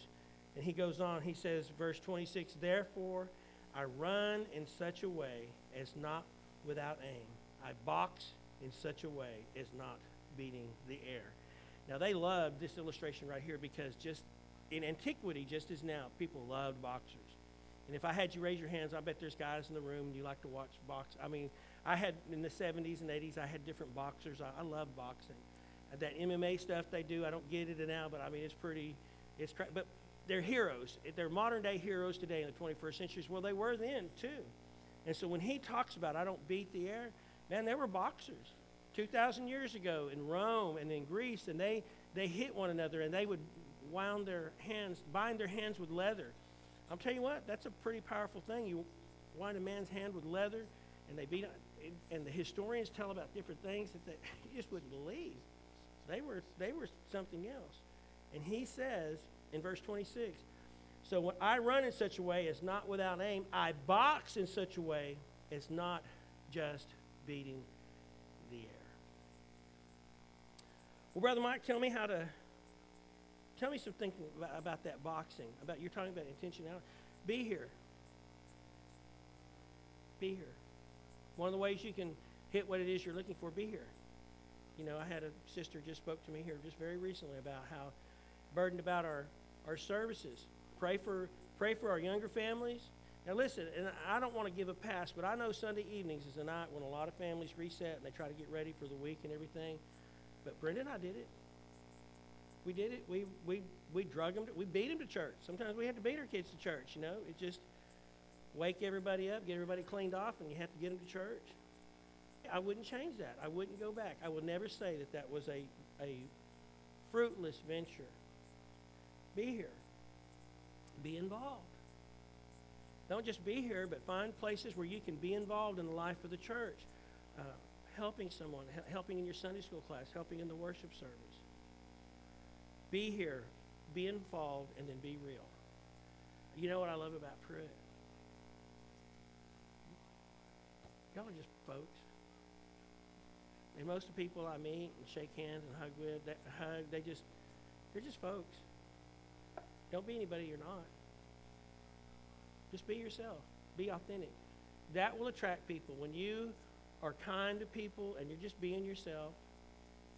And he goes on, he says, verse 26, Therefore I run in such a way as not without aim. I box in such a way as not beating the air. Now, they loved this illustration right here because just in antiquity, just as now, people loved boxers. And if I had you raise your hands, I bet there's guys in the room you like to watch box. I mean, I had in the 70s and 80s, I had different boxers. I, I love boxing. Uh, that MMA stuff they do, I don't get it now, but I mean, it's pretty, it's cra- but they're heroes. They're modern day heroes today in the 21st century. Well, they were then too. And so when he talks about I don't beat the air, man, they were boxers 2,000 years ago in Rome and in Greece, and they, they hit one another and they would wound their hands, bind their hands with leather. I'll tell you what, that's a pretty powerful thing. You wind a man's hand with leather, and they beat, and the historians tell about different things that they, just wouldn't believe. They were, they were something else. And he says in verse 26, so when I run in such a way as not without aim, I box in such a way as not just beating the air. Well, Brother Mike, tell me how to Tell me some thinking about, about that boxing, about you're talking about intentionality. Be here. Be here. One of the ways you can hit what it is you're looking for, be here. You know, I had a sister just spoke to me here just very recently about how burdened about our, our services. Pray for pray for our younger families. Now listen, and I don't want to give a pass, but I know Sunday evenings is a night when a lot of families reset and they try to get ready for the week and everything. But Brenda and I did it. We did it. We, we, we drug them. To, we beat them to church. Sometimes we had to beat our kids to church, you know. It just wake everybody up, get everybody cleaned off, and you have to get them to church. I wouldn't change that. I wouldn't go back. I would never say that that was a, a fruitless venture. Be here. Be involved. Don't just be here, but find places where you can be involved in the life of the church. Uh, helping someone, helping in your Sunday school class, helping in the worship service. Be here, be involved, and then be real. You know what I love about Pruitt? Y'all are just folks. And most of the people I meet and shake hands and hug with, they, hug, they just, they're just folks. Don't be anybody you're not. Just be yourself. Be authentic. That will attract people. When you are kind to people and you're just being yourself,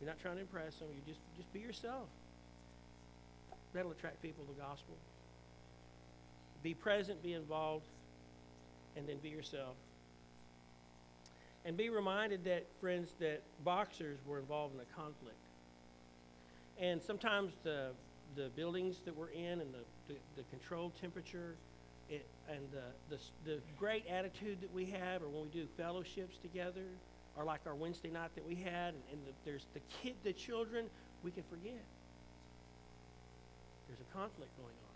you're not trying to impress them, you just, just be yourself. That'll attract people to the gospel. Be present, be involved, and then be yourself. And be reminded that, friends, that boxers were involved in a conflict. And sometimes the, the buildings that we're in and the, the, the temperature it, and the, the, the great attitude that we have, or when we do fellowships together, or like our Wednesday night that we had, and, and the, there's the kid, the children, we can forget. There's a conflict going on.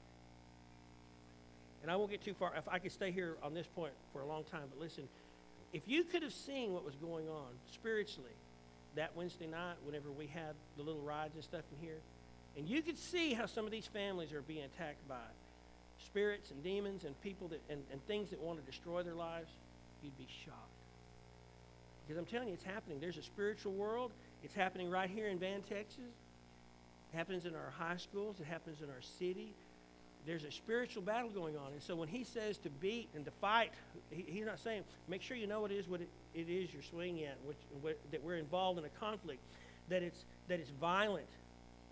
And I won't get too far. If I could stay here on this point for a long time, but listen, if you could have seen what was going on spiritually that Wednesday night, whenever we had the little rides and stuff in here, and you could see how some of these families are being attacked by spirits and demons and people that and, and things that want to destroy their lives, you'd be shocked. Because I'm telling you, it's happening. There's a spiritual world. It's happening right here in Van, Texas. It happens in our high schools. It happens in our city. There's a spiritual battle going on. And so when he says to beat and to fight, he, he's not saying, make sure you know what it is, what it, it is you're swinging at, which, what, that we're involved in a conflict, that it's, that it's violent,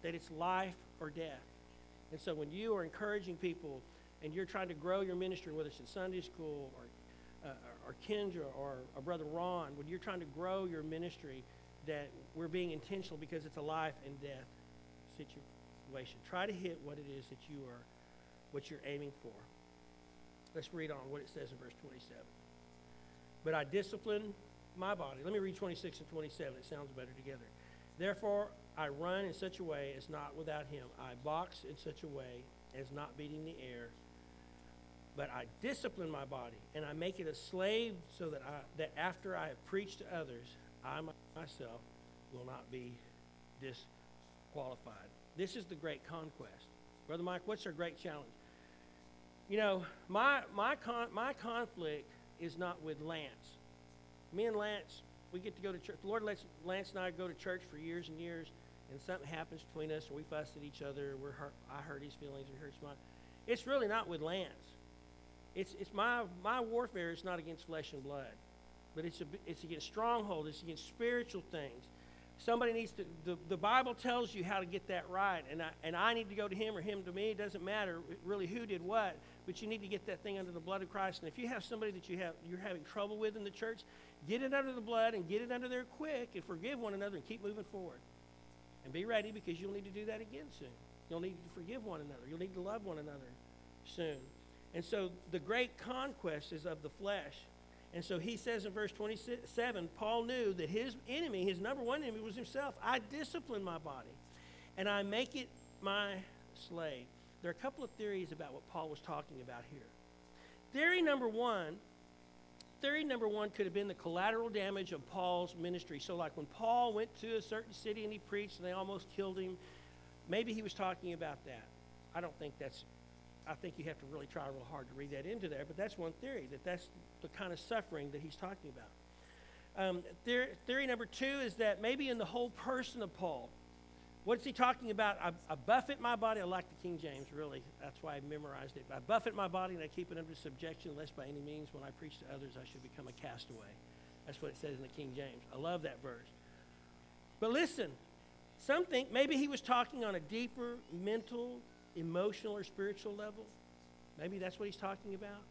that it's life or death. And so when you are encouraging people and you're trying to grow your ministry, whether it's in Sunday school or, uh, or Kendra or, or Brother Ron, when you're trying to grow your ministry, that we're being intentional because it's a life and death situation. Try to hit what it is that you are, what you're aiming for. Let's read on what it says in verse 27. But I discipline my body. Let me read 26 and 27. It sounds better together. Therefore, I run in such a way as not without him. I box in such a way as not beating the air. But I discipline my body, and I make it a slave so that, I, that after I have preached to others, I myself will not be disqualified. This is the great conquest. Brother Mike, what's our great challenge? You know, my, my, con, my conflict is not with Lance. Me and Lance, we get to go to church. The Lord lets Lance and I go to church for years and years, and something happens between us, and we fuss at each other. We're hurt, I hurt his feelings, he hurts mine. It's really not with Lance. It's, it's my, my warfare is not against flesh and blood, but it's, a, it's against strongholds, it's against spiritual things. Somebody needs to, the, the Bible tells you how to get that right, and I, and I need to go to him or him to me. It doesn't matter really who did what, but you need to get that thing under the blood of Christ. And if you have somebody that you have, you're having trouble with in the church, get it under the blood and get it under there quick and forgive one another and keep moving forward. And be ready because you'll need to do that again soon. You'll need to forgive one another. You'll need to love one another soon. And so the great conquest is of the flesh. And so he says in verse 27 Paul knew that his enemy, his number one enemy, was himself. I discipline my body and I make it my slave. There are a couple of theories about what Paul was talking about here. Theory number one theory number one could have been the collateral damage of Paul's ministry. So, like when Paul went to a certain city and he preached and they almost killed him, maybe he was talking about that. I don't think that's, I think you have to really try real hard to read that into there, but that's one theory, that that's the kind of suffering that he's talking about. Um, theory, theory number two is that maybe in the whole person of Paul, What's he talking about? I, I, buffet my body. I like the King James, really. That's why I memorized it. I buffet my body and I keep it under subjection, lest by any means, when I preach to others, I should become a castaway. That's what it says in the King James. I love that verse. But listen, some think maybe he was talking on a deeper mental, emotional, or spiritual level. Maybe that's what he's talking about.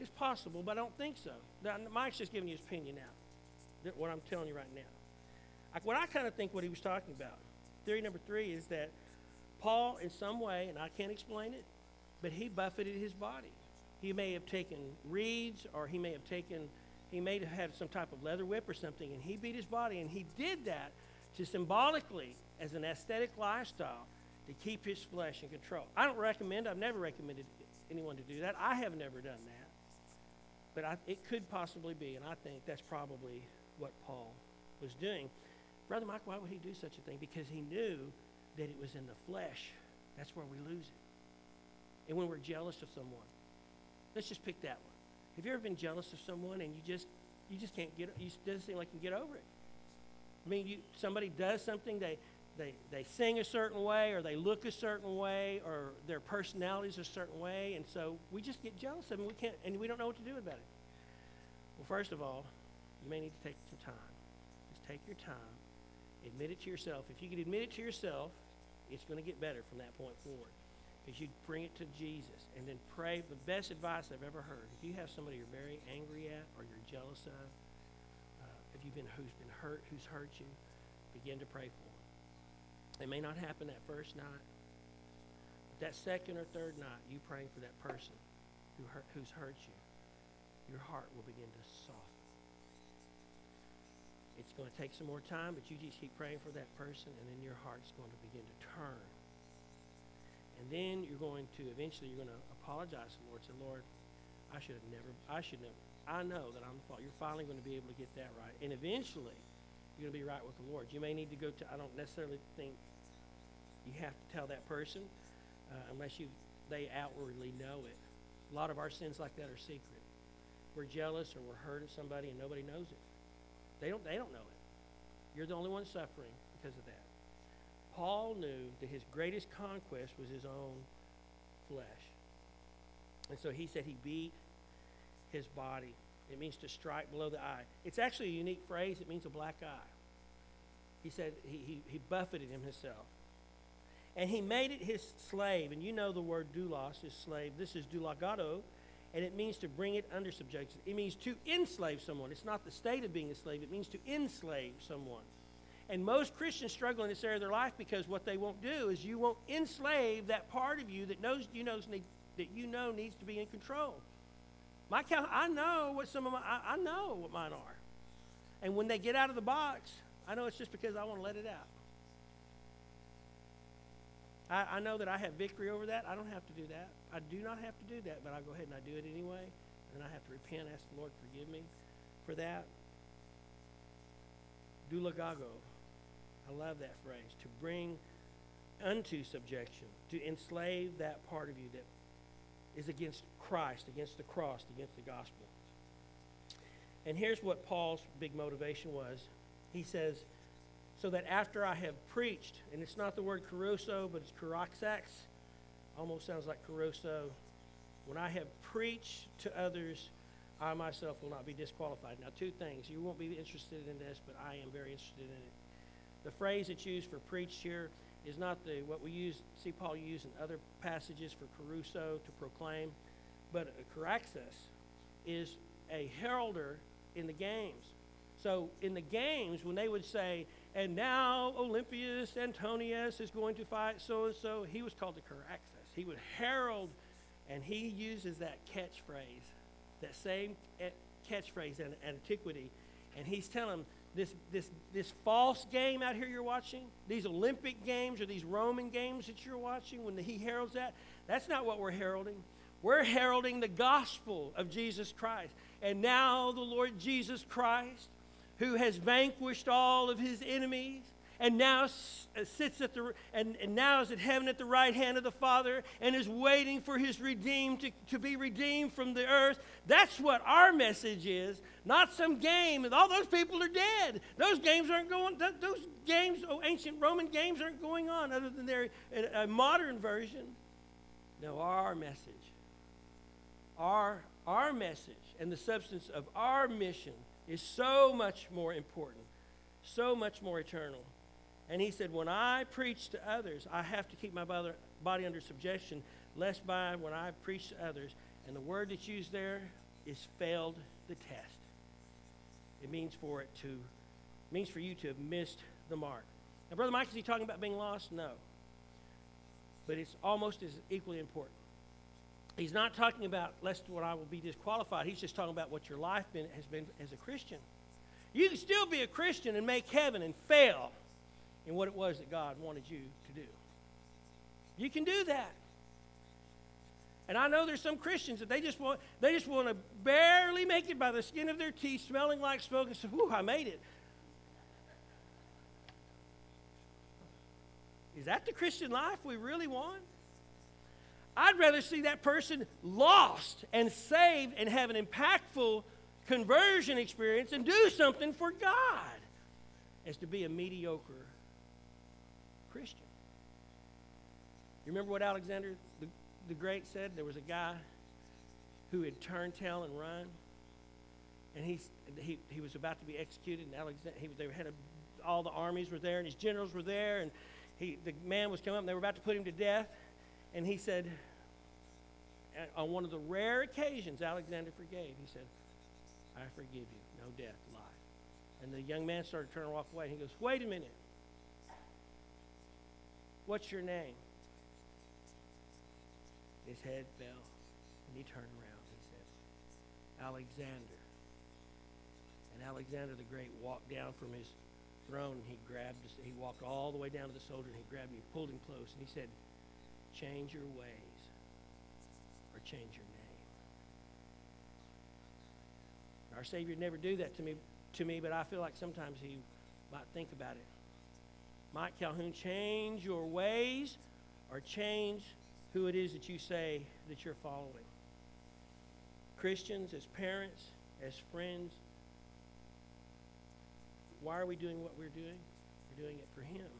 It's possible, but I don't think so. Now, Mike's just giving you his opinion now. What I'm telling you right now. What I kind of think what he was talking about theory number three is that Paul, in some way, and I can't explain it, but he buffeted his body. He may have taken reeds, or he may have taken, he may have had some type of leather whip or something, and he beat his body. And he did that to symbolically, as an aesthetic lifestyle, to keep his flesh in control. I don't recommend, I've never recommended anyone to do that. I have never done that. But I, it could possibly be, and I think that's probably what Paul was doing. Brother Mike, why would he do such a thing? Because he knew that it was in the flesh. That's where we lose it. And when we're jealous of someone, let's just pick that one. Have you ever been jealous of someone and you just you just can't get you just doesn't seem like you can get over it? I mean, you, somebody does something they they they sing a certain way or they look a certain way or their personalities a certain way, and so we just get jealous of them. We can't and we don't know what to do about it. Well, first of all, you may need to take some time. Just take your time Admit it to yourself. If you can admit it to yourself, it's going to get better from that point forward. Because you bring it to Jesus and then pray. The best advice I've ever heard. If you have somebody you're very angry at or you're jealous of, uh, if you've been who's been hurt, who's hurt you, begin to pray for them. It may not happen that first night, but that second or third night, you praying for that person who hurt, who's hurt you, your heart will begin to soften. It's going to take some more time, but you just keep praying for that person, and then your heart's going to begin to turn. And then you're going to eventually you're going to apologize to the Lord. Say, Lord, I should have never. I should never. I know that I'm the fault. You're finally going to be able to get that right, and eventually you're going to be right with the Lord. You may need to go to. I don't necessarily think you have to tell that person uh, unless you they outwardly know it. A lot of our sins like that are secret. We're jealous or we're hurting somebody and nobody knows it. They don't, they don't know it. You're the only one suffering because of that. Paul knew that his greatest conquest was his own flesh. And so he said he beat his body. It means to strike below the eye. It's actually a unique phrase. It means a black eye. He said he, he, he buffeted him himself. And he made it his slave. And you know the word doulos is slave. This is doulagado, and it means to bring it under subjection. It means to enslave someone. It's not the state of being a slave, it means to enslave someone. And most Christians struggle in this area of their life because what they won't do is you won't enslave that part of you that knows you knows need, that you know needs to be in control. My I know what some of my, I, I know what mine are. And when they get out of the box, I know it's just because I want to let it out. I, I know that I have victory over that. I don't have to do that. I do not have to do that, but I go ahead and I do it anyway. And I have to repent, ask the Lord forgive me for that. Dulagago. I love that phrase. To bring unto subjection, to enslave that part of you that is against Christ, against the cross, against the gospel. And here's what Paul's big motivation was. He says, so that after I have preached, and it's not the word caruso, but it's karaxax, almost sounds like caruso. When I have preached to others, I myself will not be disqualified. Now, two things. You won't be interested in this, but I am very interested in it. The phrase that's used for preached here is not the what we use see Paul use in other passages for caruso to proclaim, but a caraxes is a heralder in the games. So in the games, when they would say, and now Olympius Antonius is going to fight so and so, he was called the caraxes. He would herald, and he uses that catchphrase, that same eh, catchphrase in antiquity, and he's telling this, this, this false game out here you're watching, these Olympic games or these Roman games that you're watching, when the, he heralds that, that's not what we're heralding. We're heralding the gospel of Jesus Christ. And now the Lord Jesus Christ, who has vanquished all of his enemies, and now uh, sits at the and, and now is at heaven at the right hand of the Father and is waiting for his redeemed to, to be redeemed from the earth. That's what our message is, not some game. And all those people are dead. Those games aren't going. Those games, oh, ancient Roman games, aren't going on other than their a modern version. No, our message, our our message, and the substance of our mission is so much more important, so much more eternal. And he said, When I preach to others, I have to keep my body under subjection, lest by when I preach to others, and the word that's used there is failed the test. It means for it to means for you to have missed the mark. Now, Brother Mike, is he talking about being lost? No. But it's almost as equally important. He's not talking about lest what I will be disqualified. He's just talking about what your life been, has been as a Christian. You can still be a Christian and make heaven and fail in what it was that God wanted you to do. You can do that. And I know there's some Christians that they just want they just want to barely make it by the skin of their teeth, smelling like smoke, and say, "Whew, I made it." Is that the Christian life we really want? I'd rather see that person lost and saved and have an impactful conversion experience and do something for God as to be a mediocre Christian. You remember what Alexander the, the Great said? There was a guy who had turned tail and run, and he, he, he was about to be executed, and Alexander, he they had a, all the armies were there, and his generals were there, and he, the man was coming up, and they were about to put him to death. And he said, uh, on one of the rare occasions Alexander forgave, he said, I forgive you, no death, life. And the young man started to turn and walk away. He goes, Wait a minute. What's your name? His head fell, and he turned around. He said, Alexander. And Alexander the Great walked down from his throne, and he grabbed, he walked all the way down to the soldier, and he grabbed him, pulled him close, and he said, Change your ways or change your name. Our Savior never do that to me, to me, but I feel like sometimes He might think about it. Mike Calhoun, change your ways or change who it is that you say that you're following. Christians, as parents, as friends, why are we doing what we're doing? We're doing it for Him.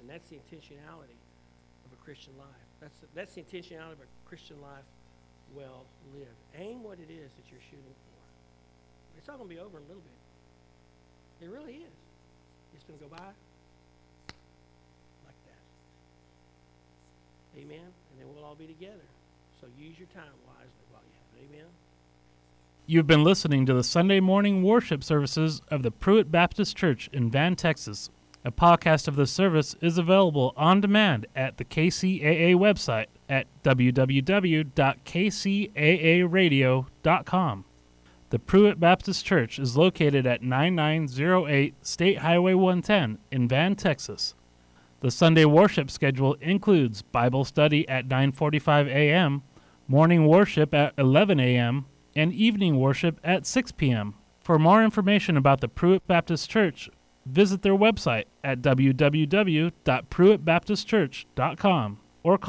And that's the intentionality of a Christian life. That's, that's the intentionality of a Christian life well lived. Aim what it is that you're shooting for. It's all going to be over in a little bit. It really is. It's going to go by like that. Amen? And then we'll all be together. So use your time wisely while you have it. Amen? You've been listening to the Sunday morning worship services of the Pruitt Baptist Church in Van, Texas. A podcast of the service is available on demand at the KCAA website, at www.kcaaradio.com. The Pruitt Baptist Church is located at 9908 State Highway 110 in Van, Texas. The Sunday worship schedule includes Bible study at 9:45 a.m., morning worship at 11 a.m., and evening worship at 6 p.m. For more information about the Pruitt Baptist Church, visit their website at www.pruittbaptistchurch.com or call